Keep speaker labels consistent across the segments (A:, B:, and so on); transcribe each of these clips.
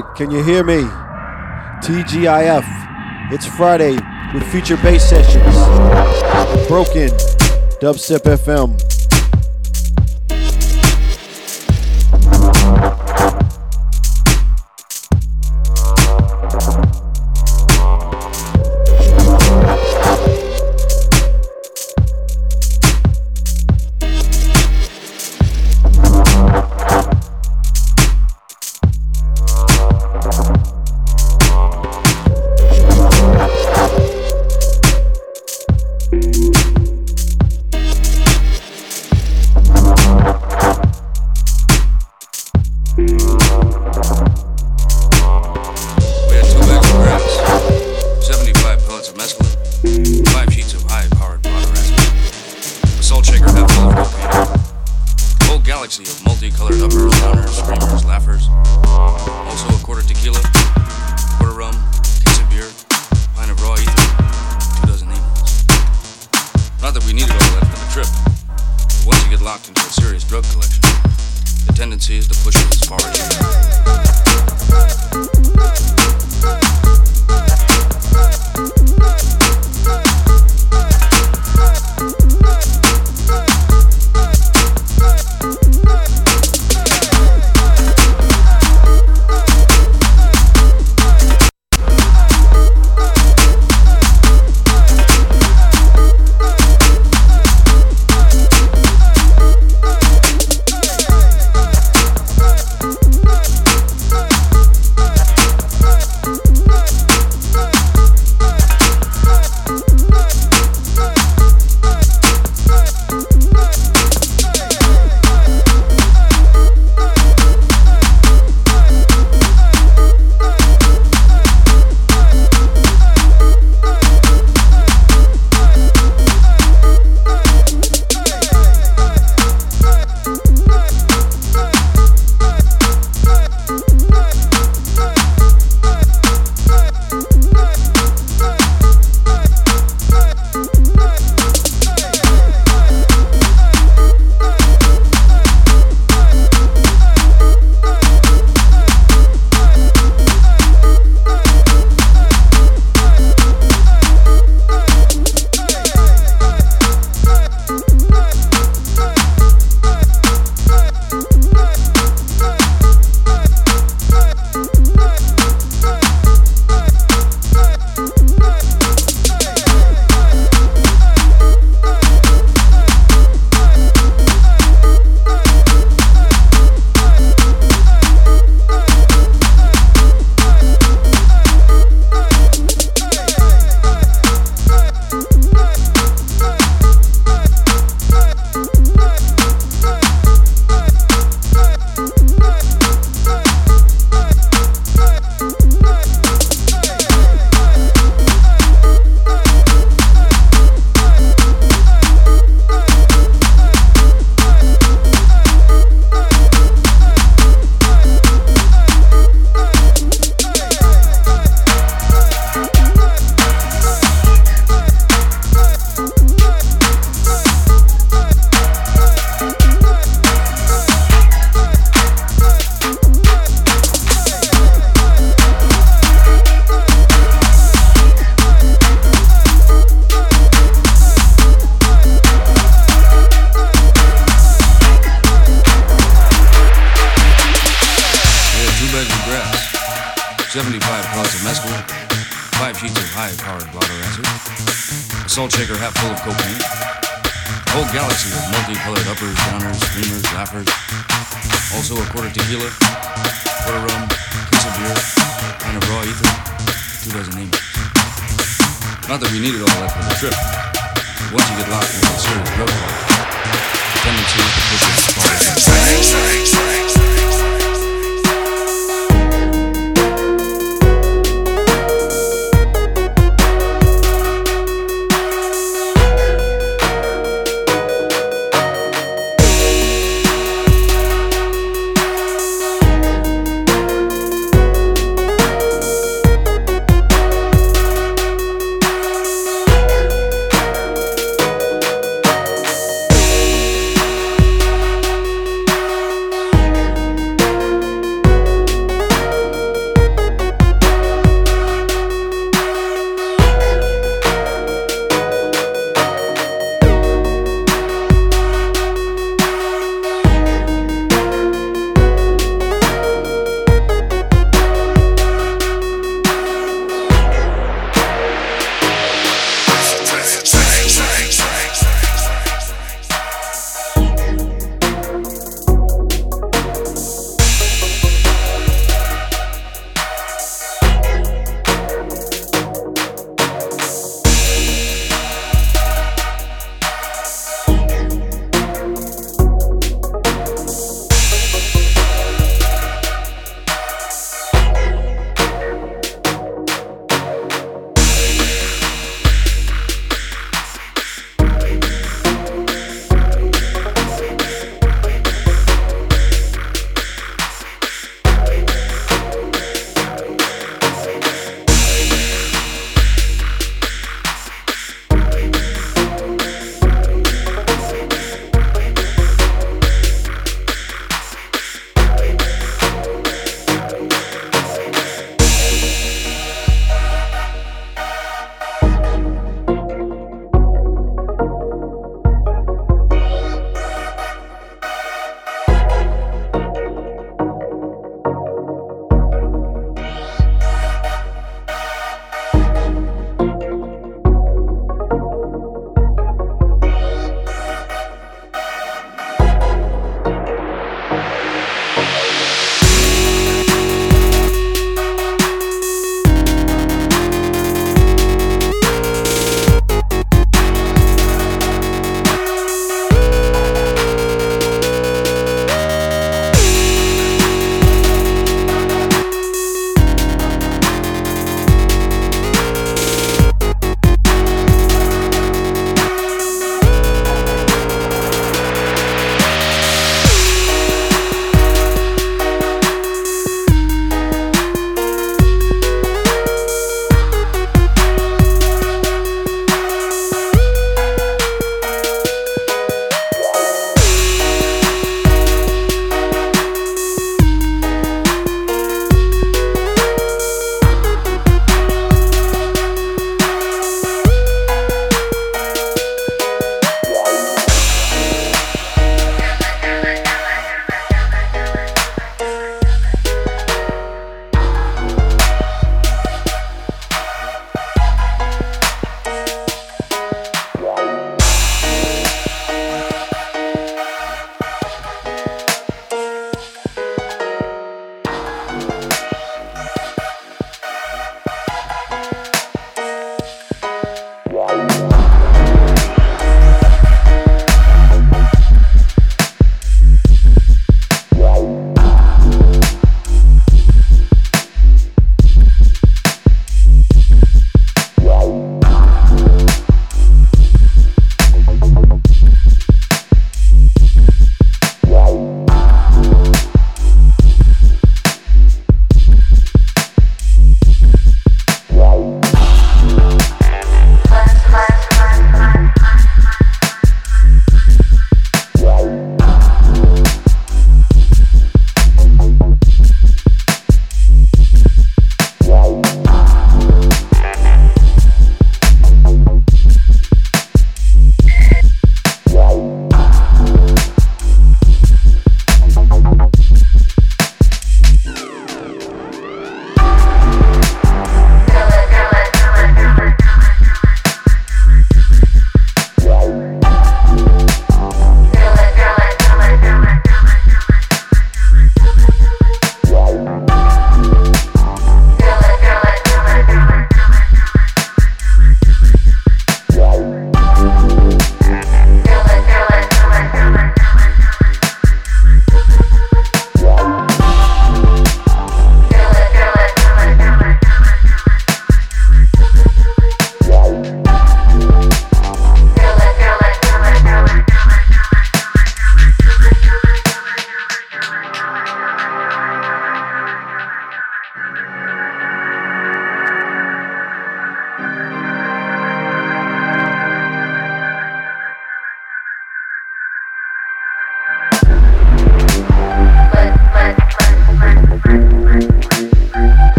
A: right, can you hear me? TGIF. It's Friday with Future Bass Sessions. Broken. Dubstep FM.
B: party.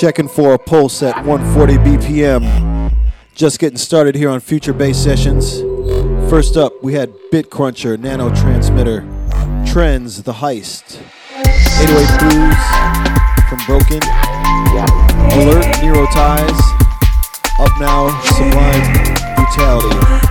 B: Checking for a pulse at 140 BPM. Just getting started here on Future Bass Sessions. First up, we had Bitcruncher, Nano Transmitter, Trends, The Heist, 808 Blues from Broken, Alert, Nero Ties, Up Now, Sublime, Brutality.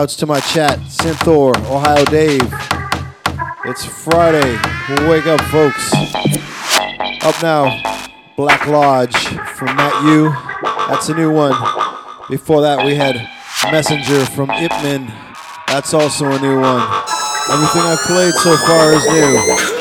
B: Shouts to my chat, Synthor, Ohio Dave. It's Friday. Wake up, folks. Up now, Black Lodge from Matt U. That's a new one. Before that, we had Messenger from Ipman. That's also a new one. Everything I've played so far is new.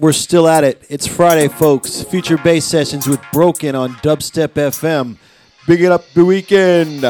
B: We're still at it. It's Friday, folks. Future bass sessions with Broe N on Dubstep FM. Big it up the weekend.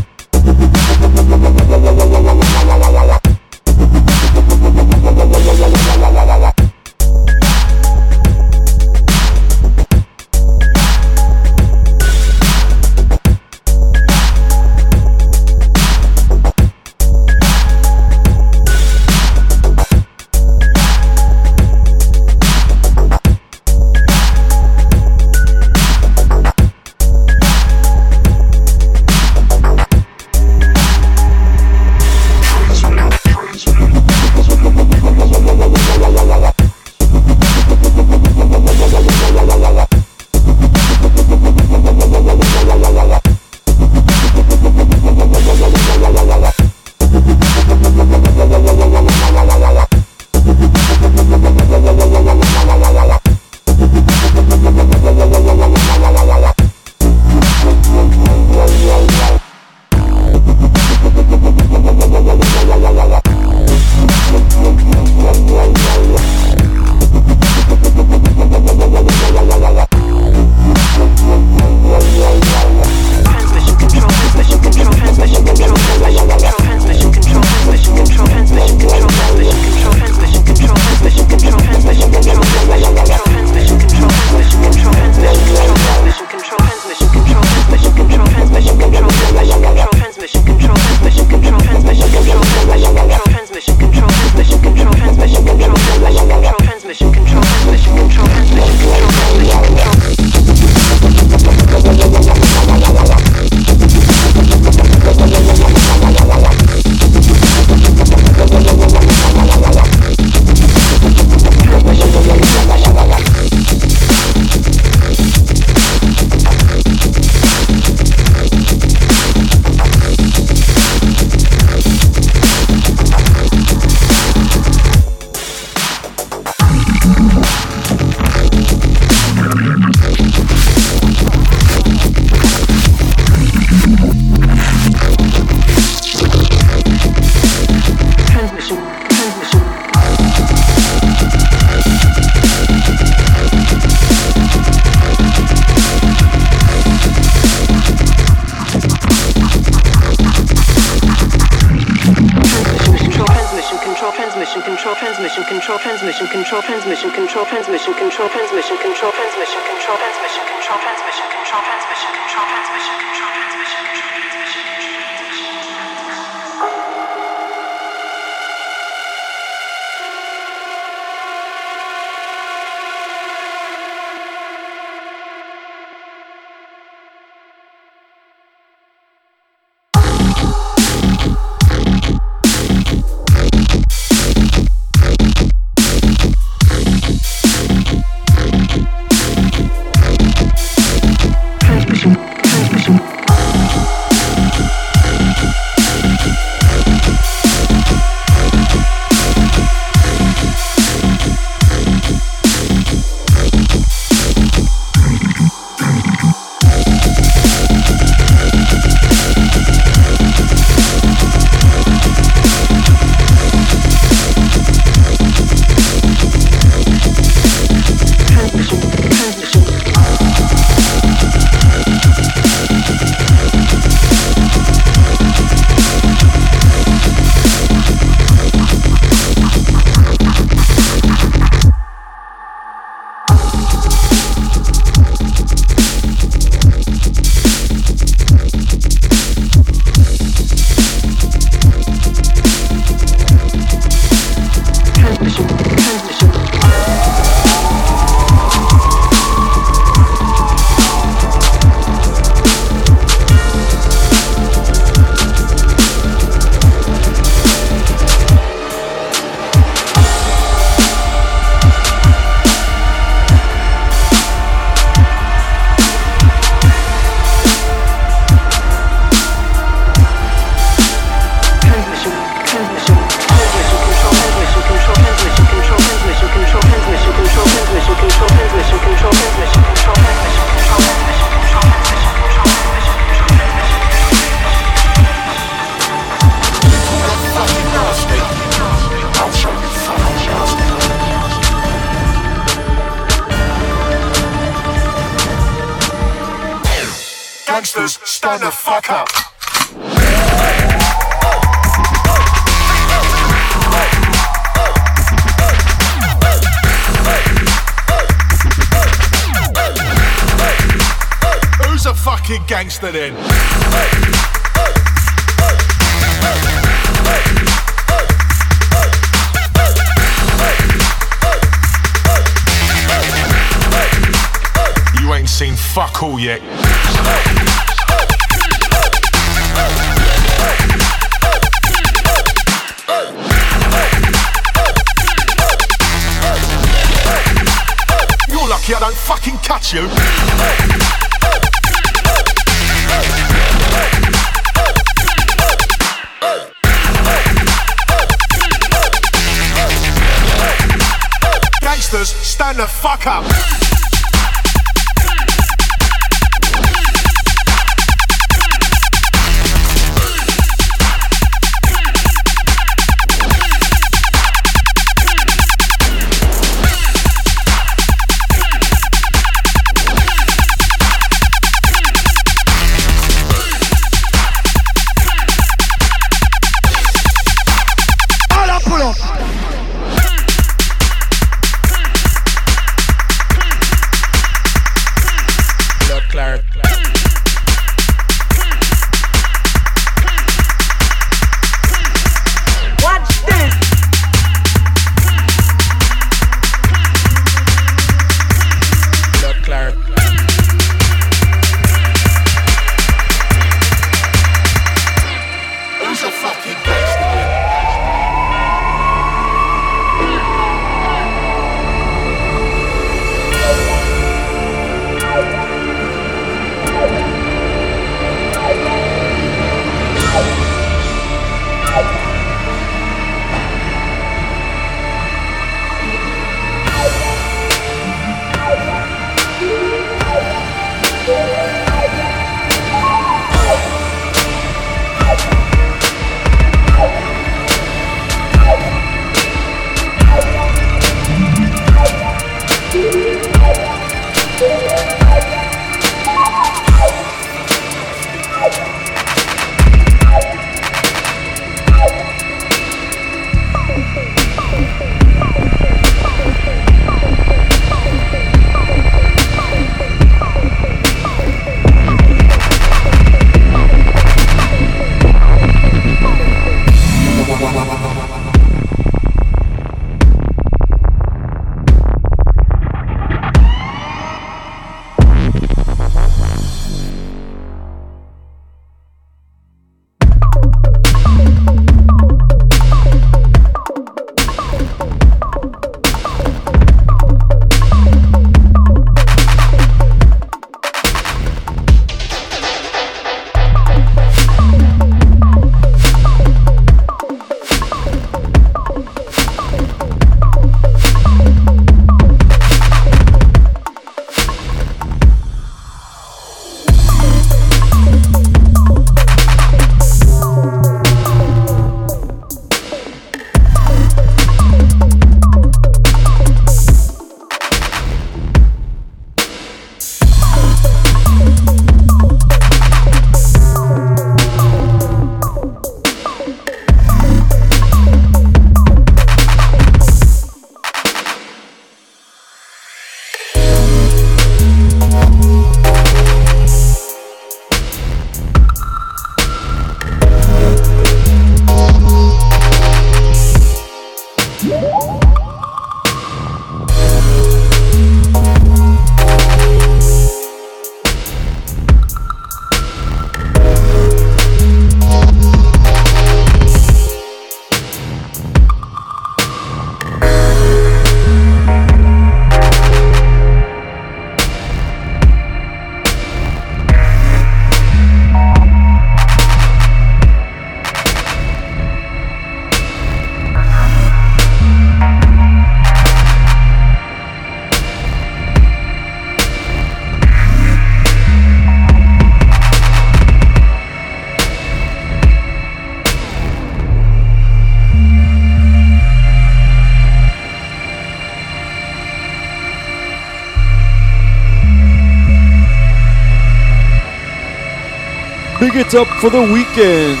B: Up for the weekend.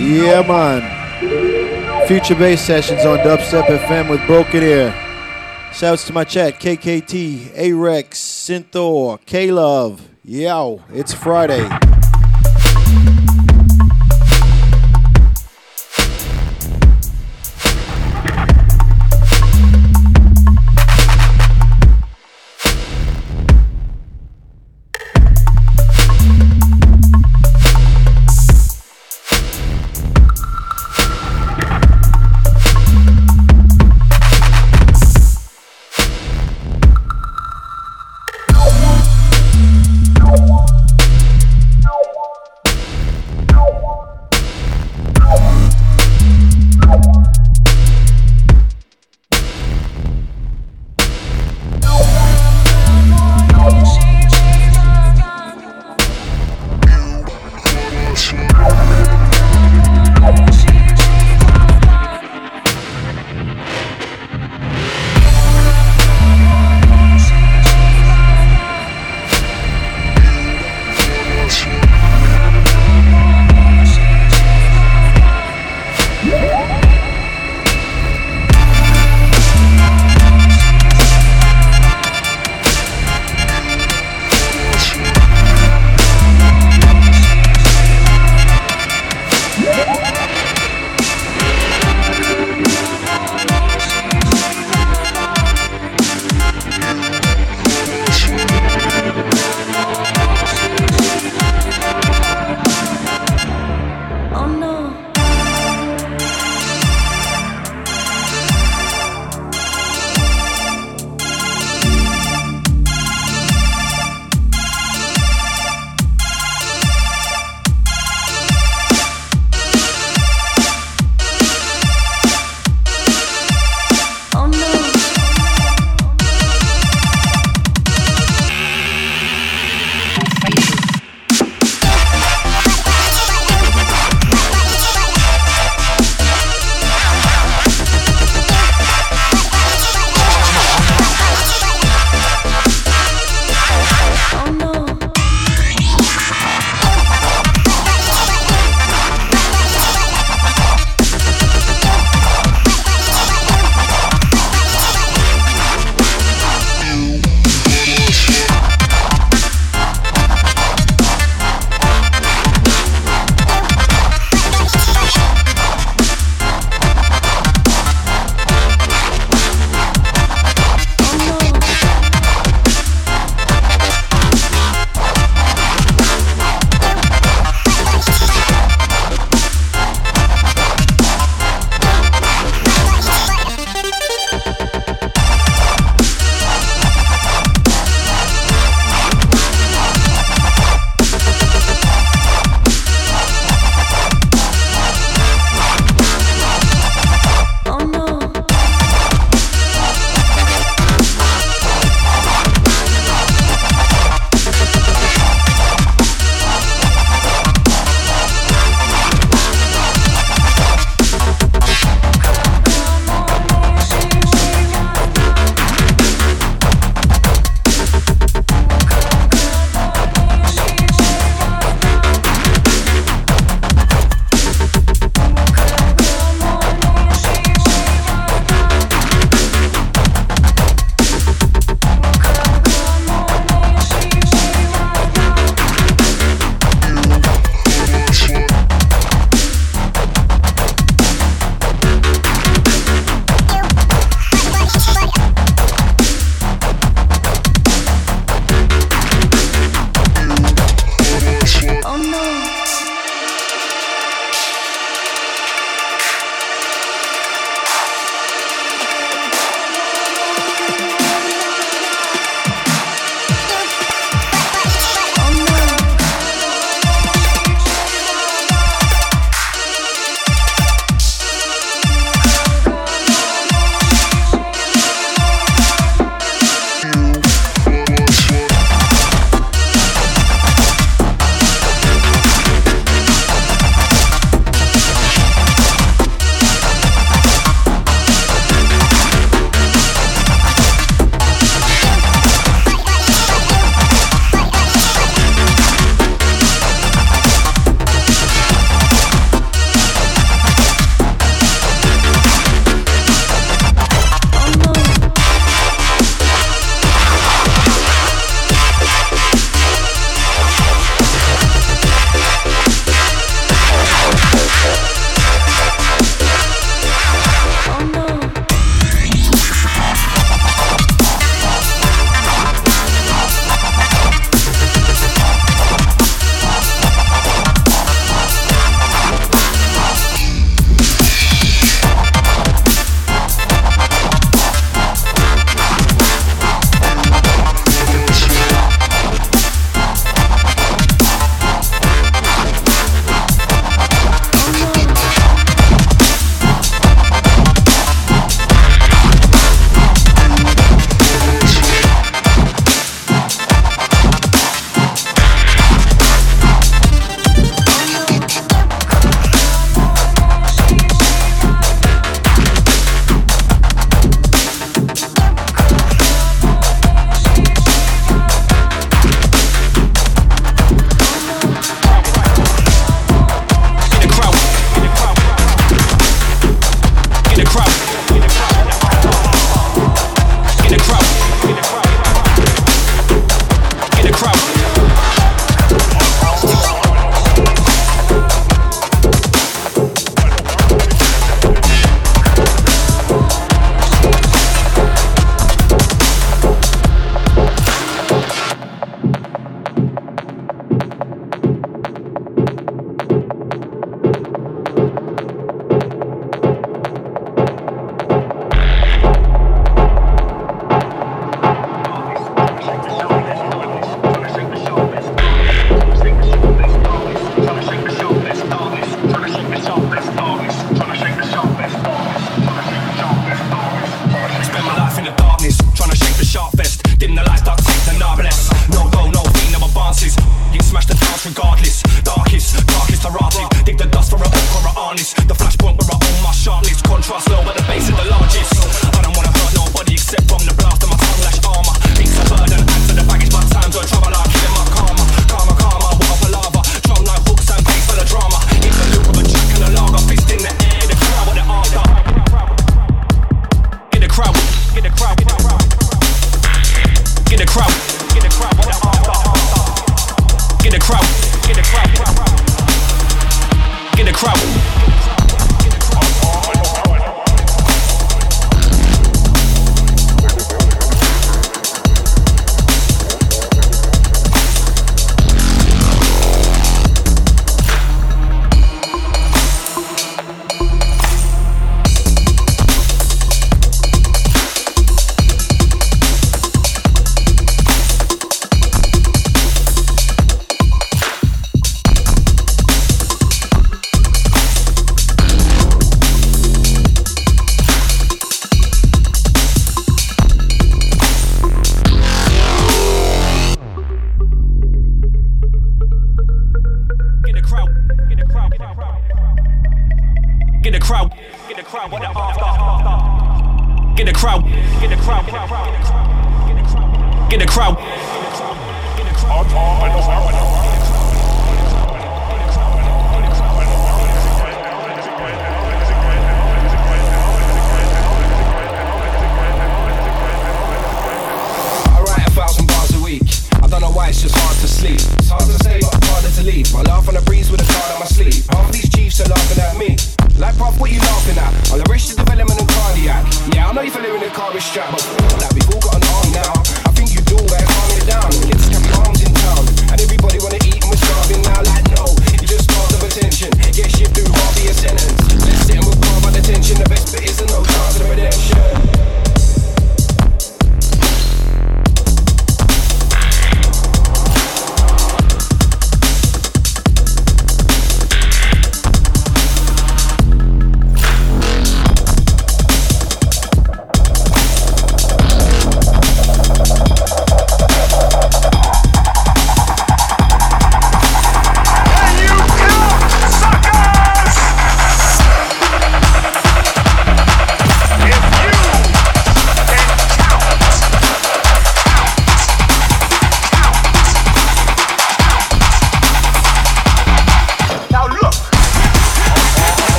B: Yeah, man. Future bass sessions on Dubstep FM with Broe N. Shouts to my chat, KKT, A-Rex, Synthor, K-Love. Yow, it's Friday.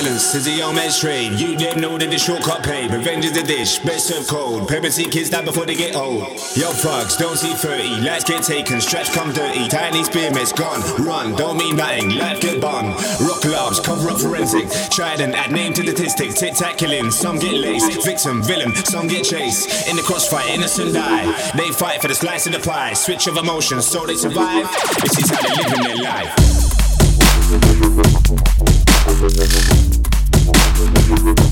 C: Violence is a young man's trade. You didn't know that the shortcut paid. Revenge is a dish, best served cold. Parents see kids die before they get old. Yo, fucks, don't see 30. Lights get taken, stretch come dirty. Tiny spearmits gone, run, don't mean nothing. Life get bun. Rock gloves, cover up forensic. Trident, add name to statistics. Tic tac killing, some get laced. Victim, villain, some get chased. In the crossfire, innocent die. They fight for the slice of the pie. Switch of emotions, so they survive. This is how they live in their life. Yo, Rubber.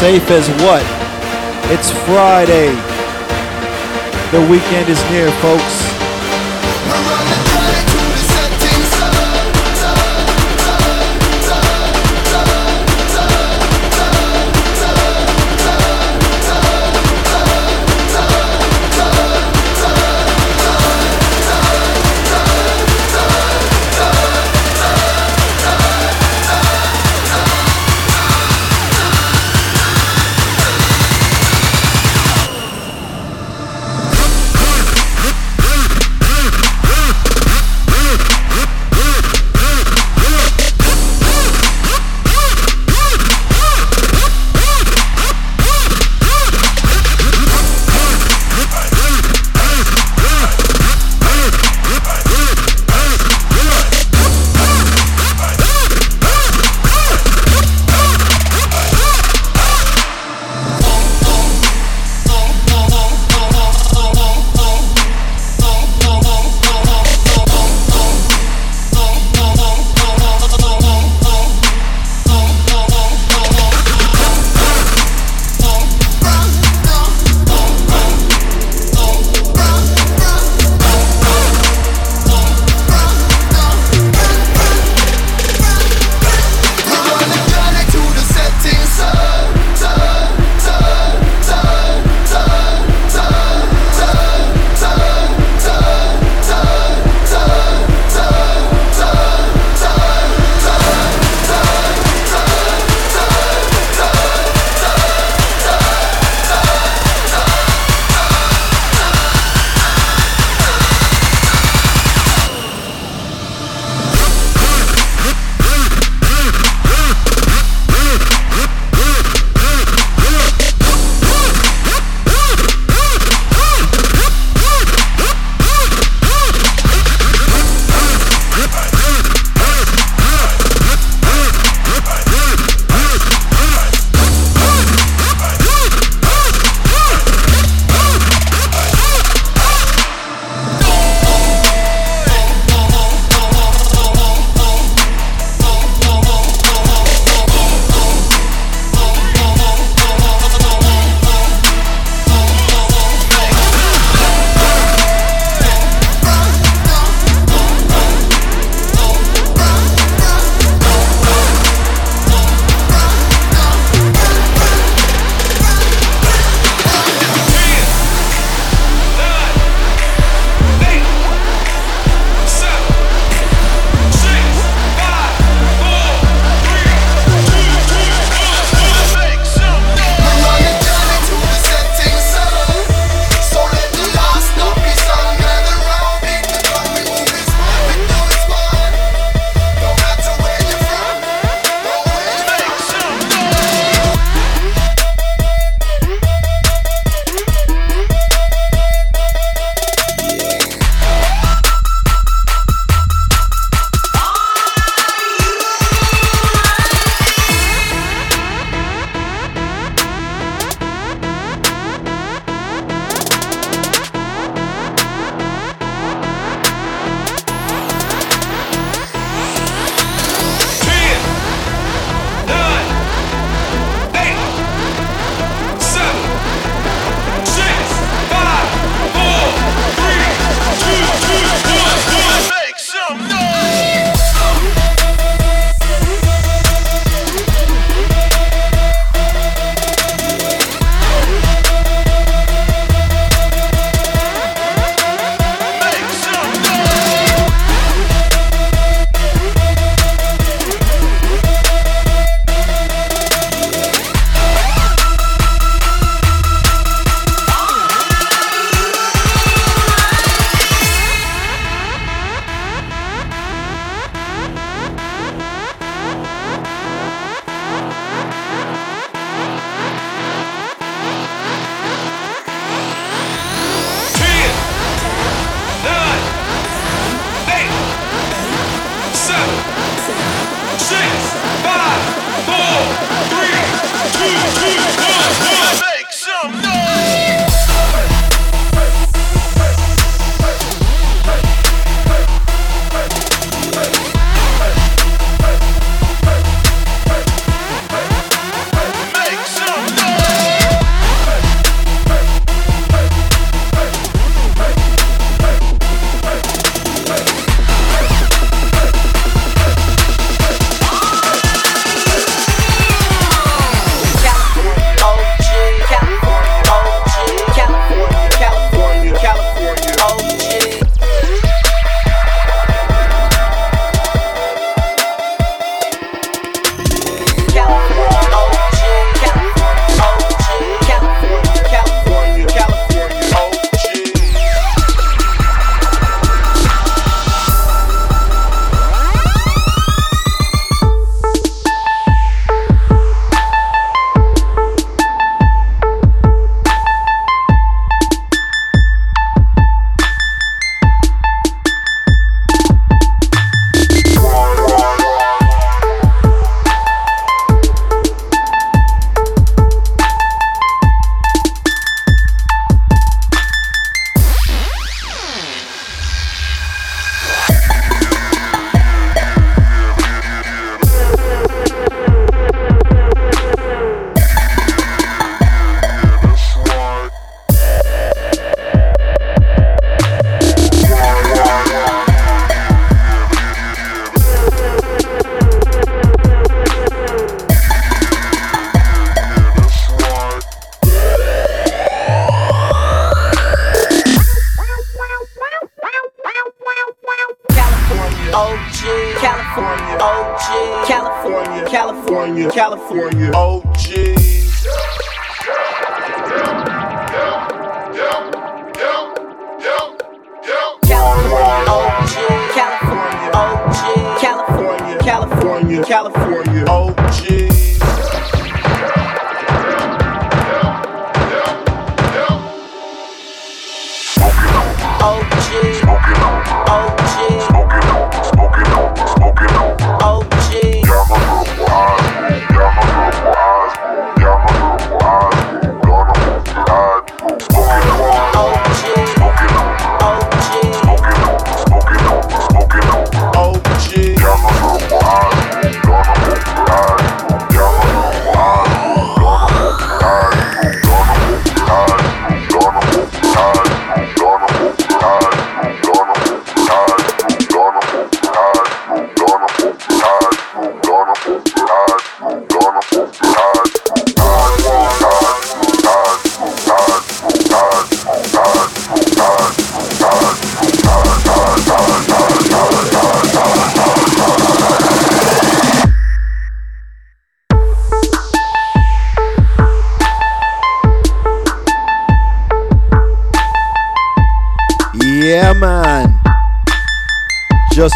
B: Safe as what? It's Friday. The weekend is near, folks.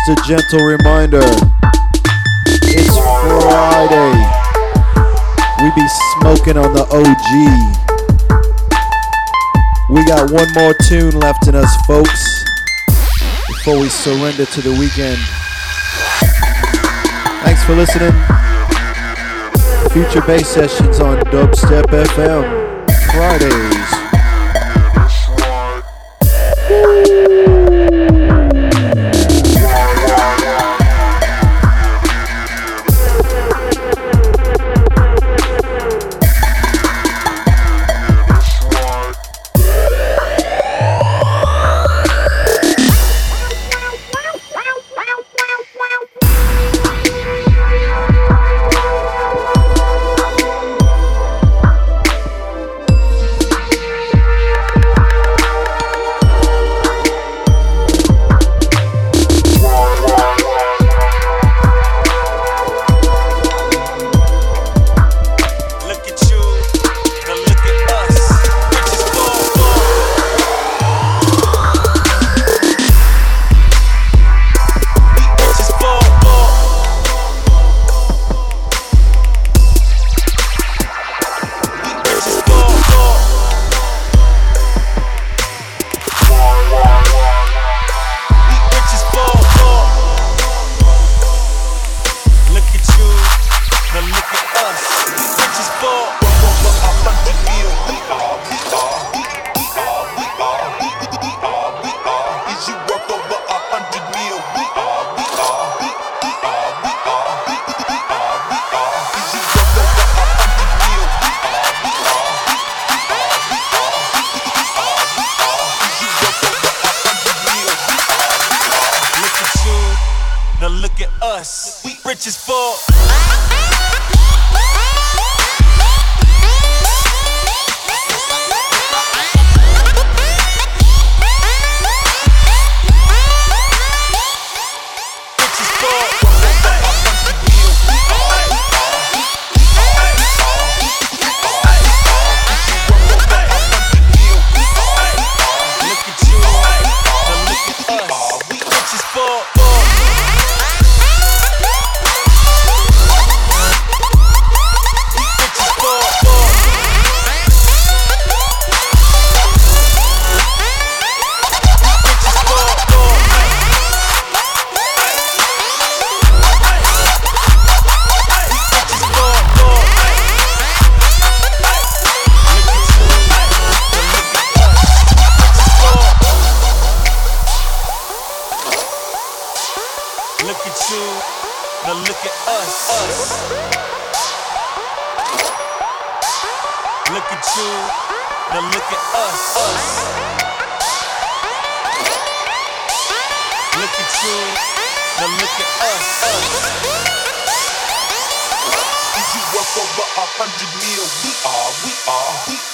D: just a gentle reminder it's Friday. We be smoking on the OG. We got one more tune left in us, folks, before we surrender to the weekend. Thanks for listening. Future Bass Sessions on Dubstep FM Fridays.
E: over a hundred mil. We are, we are, we are.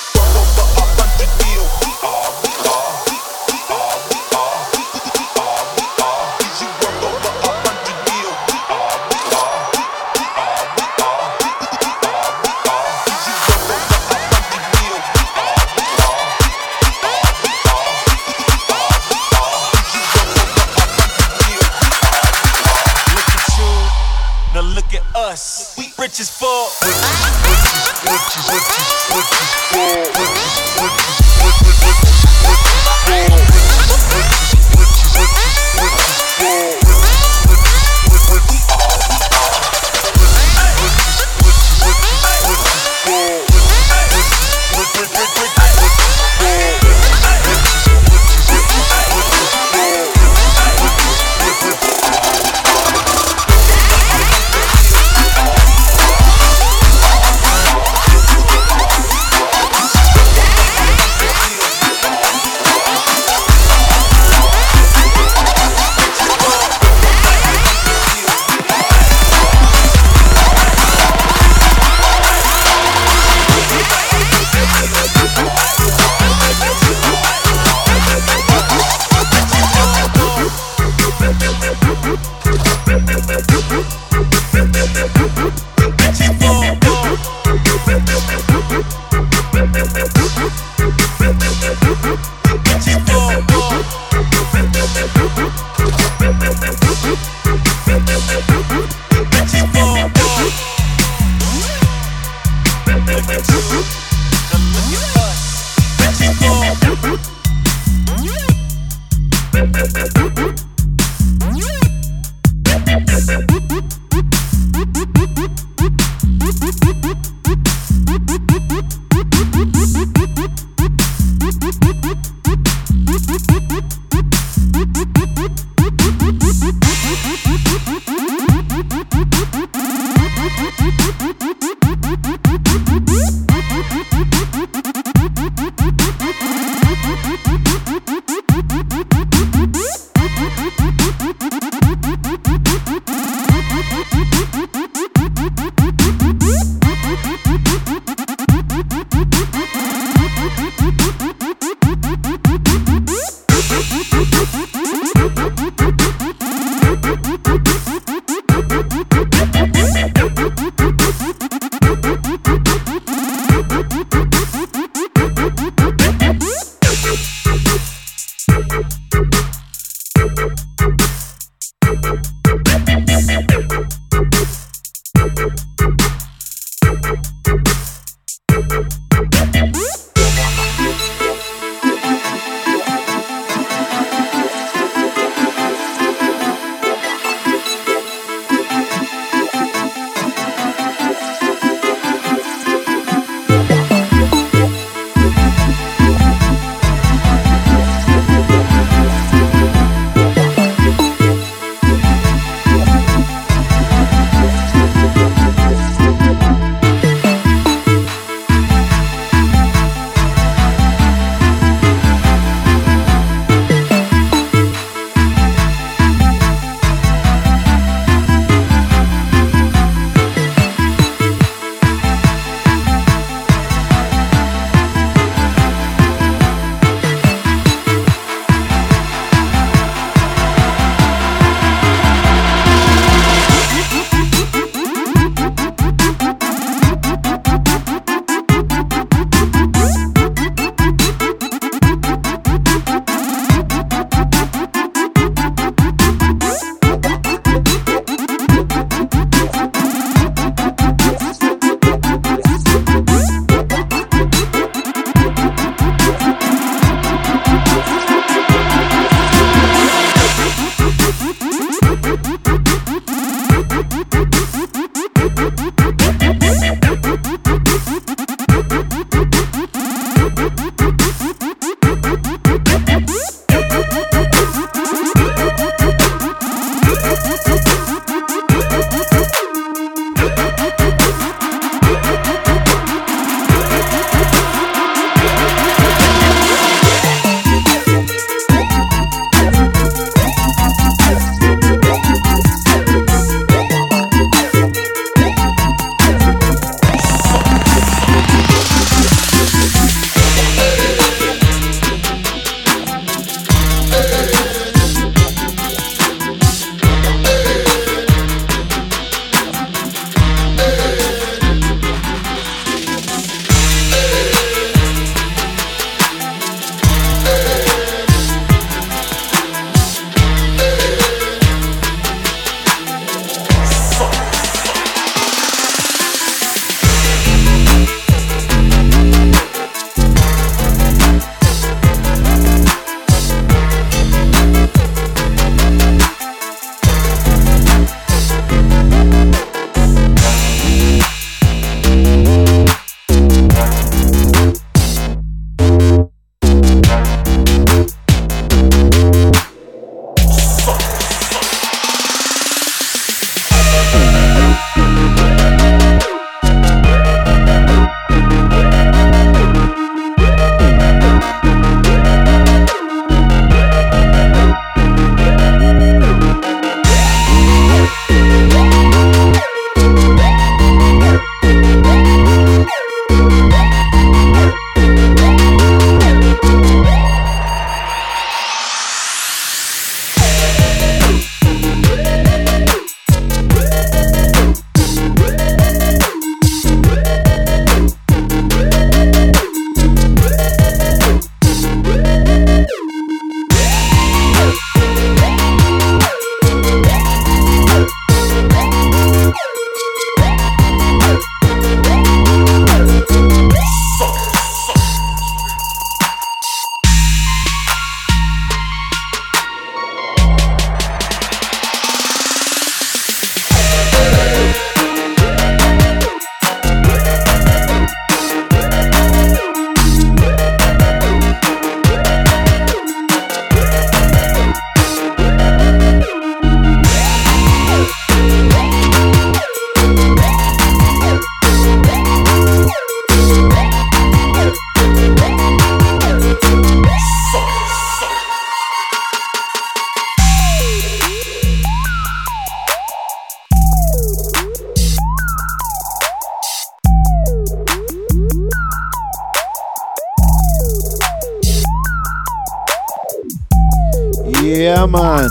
B: Yeah, man.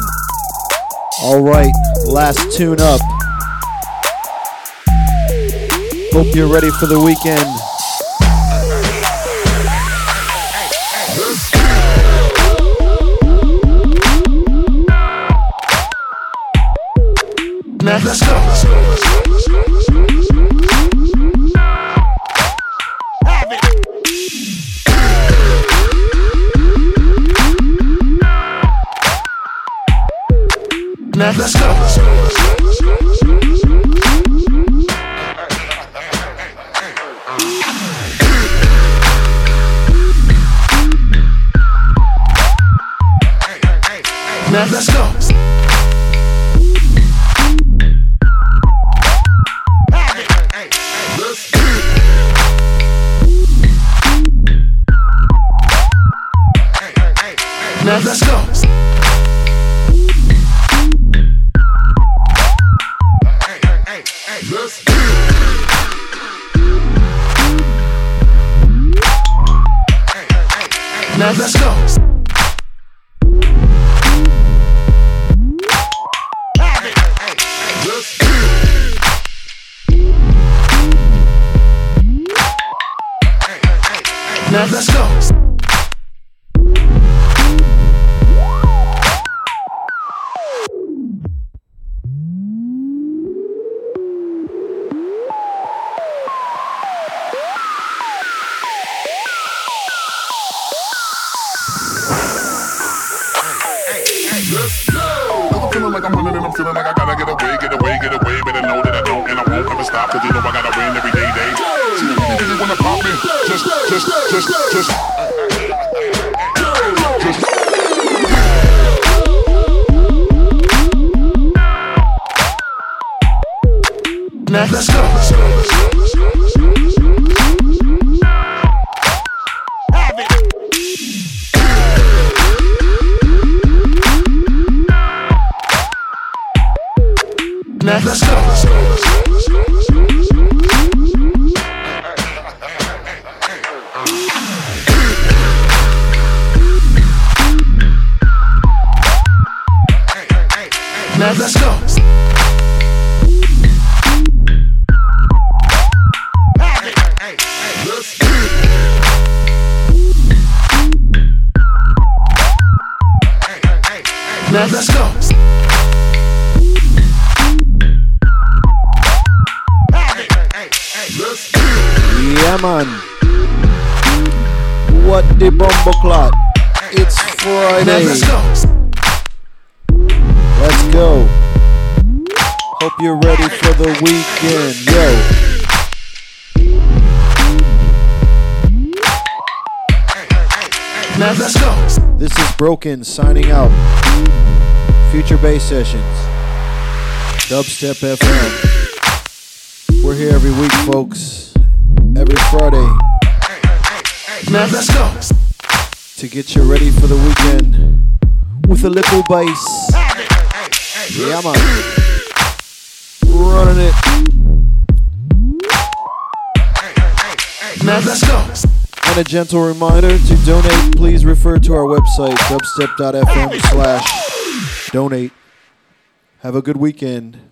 B: All right, last tune up. Hope you're ready for the weekend.
F: Let's go.
B: Signing out. Future Bass Sessions. Dubstep FM. We're here every week, folks. Every Friday
F: Let's go.
B: to get you ready for the weekend with a little bass. Yeah, I'm man. Running it. A gentle reminder to donate, please refer to our website, dubstep.fm slash donate. Have a good weekend.